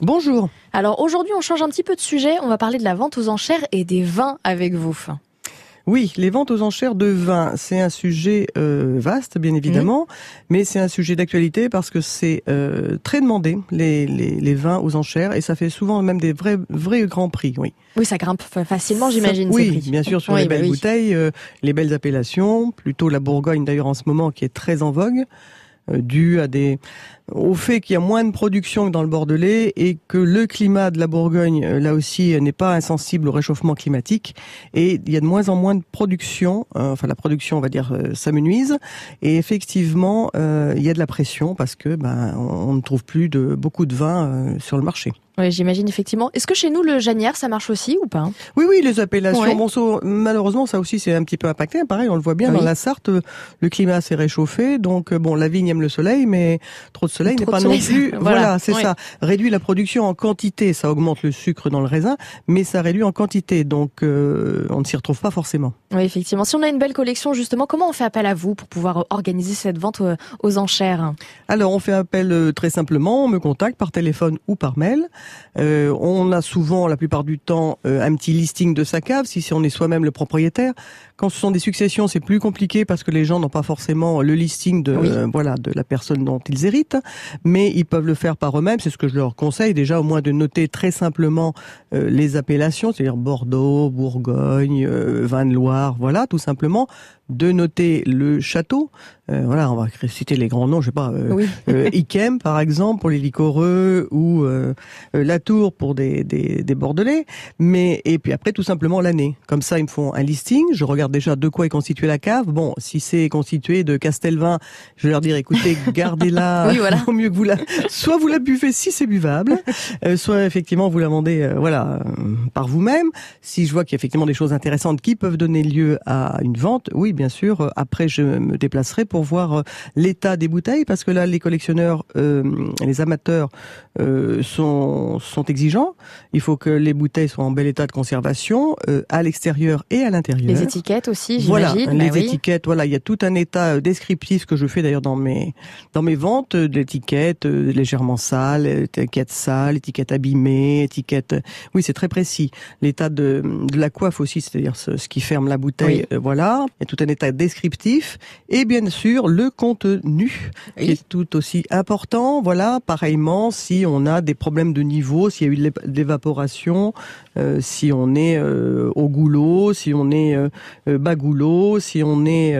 Bonjour. Alors aujourd'hui, on change un petit peu de sujet. On va parler de la vente aux enchères et des vins avec vous. Oui, les ventes aux enchères de vins, c'est un sujet euh, vaste, bien évidemment, mais c'est un sujet d'actualité parce que c'est euh, très demandé, les, les, les, vins aux enchères, et ça fait souvent même des vrais, vrais grands prix, oui. Oui, ça grimpe facilement, j'imagine. Oui, bien sûr, sur les belles bah bouteilles, euh, les belles appellations, plutôt la Bourgogne d'ailleurs en ce moment qui est très en vogue. Euh, dû à des au fait qu'il y a moins de production que dans le Bordelais et que le climat de la Bourgogne euh, là aussi n'est pas insensible au réchauffement climatique et il y a de moins en moins de production euh, enfin la production on va dire s'amenuise et effectivement il y a de la pression parce que ben on ne trouve plus de beaucoup de vin sur le marché. Oui, j'imagine effectivement. Est-ce que chez nous, le janière, ça marche aussi ou pas? Oui, oui, les appellations. Bon, malheureusement, ça aussi, c'est un petit peu impacté. Pareil, on le voit bien dans la Sarthe, le climat s'est réchauffé. Donc, bon, la vigne aime le soleil, mais trop de soleil n'est pas non plus. Voilà, c'est ça. Réduit la production en quantité, ça augmente le sucre dans le raisin, mais ça réduit en quantité. Donc, euh, on ne s'y retrouve pas forcément. Oui, effectivement. Si on a une belle collection, justement, comment on fait appel à vous pour pouvoir organiser cette vente aux enchères? Alors, on fait appel euh, très simplement. On me contacte par téléphone ou par mail. Euh, on a souvent, la plupart du temps, euh, un petit listing de sa cave, si, on est soi-même le propriétaire. Quand ce sont des successions, c'est plus compliqué parce que les gens n'ont pas forcément le listing de euh, voilà de la personne dont ils héritent, mais ils peuvent le faire par eux-mêmes. C'est ce que je leur conseille déjà, au moins de noter très simplement les appellations, c'est-à-dire Bordeaux, Bourgogne, Vin de Loire, voilà, tout simplement de noter le château. Euh, voilà, on va citer les grands noms, je sais pas, euh, euh Ikem par exemple pour les liquoreux ou euh, La Tour pour des, des, des, Bordelais. Mais et puis après tout simplement l'année. Comme ça, ils me font un listing. Je regarde déjà de quoi est constituée la cave. Bon, si c'est constitué de Castelvin, je vais leur dire écoutez, gardez-la oui, voilà. au mieux que vous la. Soit vous la buvez si c'est buvable, soit effectivement vous la vendez, voilà, par vous-même. Si je vois qu'il y a effectivement des choses intéressantes qui peuvent donner lieu à une vente, oui bien sûr. Euh, après, je me déplacerai pour voir euh, l'état des bouteilles, parce que là, les collectionneurs, euh, les amateurs euh, sont, sont exigeants. Il faut que les bouteilles soient en bel état de conservation, euh, à l'extérieur et à l'intérieur. Les étiquettes aussi, j'imagine. Voilà, les étiquettes. Voilà, il y a tout un état descriptif que je fais d'ailleurs dans mes dans mes ventes d'étiquettes légèrement sales, étiquettes sales, étiquettes abîmées, étiquettes. Oui, c'est très précis. L'état de, de la coiffe aussi, c'est-à-dire ce, ce, qui ferme la bouteille. voilà, il y a tout un état descriptif et bien sûr le contenu qui est tout aussi important. Voilà, pareillement si on a des problèmes de niveau, s'il y a eu de l'évaporation, euh, si on est euh, au goulot, si on est euh, bas goulot, si on est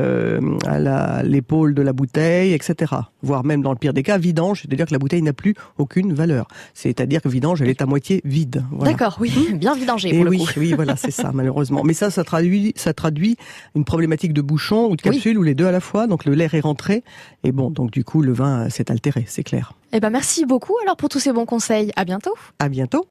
à l'épaule de la bouteille, etc. Voire même dans le pire des cas, vidange, c'est-à-dire que la bouteille n'a plus aucune valeur. C'est-à-dire que vidange, elle est à moitié vide. Voilà. D'accord, oui, bien vidangée pour le oui, coup. Oui, voilà, c'est ça, malheureusement. Mais ça, ça traduit, ça traduit une problématique de bouchon ou de capsule ou les deux à la fois. Donc le l'air est rentré et bon, donc du coup le vin s'est altéré, c'est clair. Eh ben merci beaucoup alors pour tous ces bons conseils. À bientôt. À bientôt.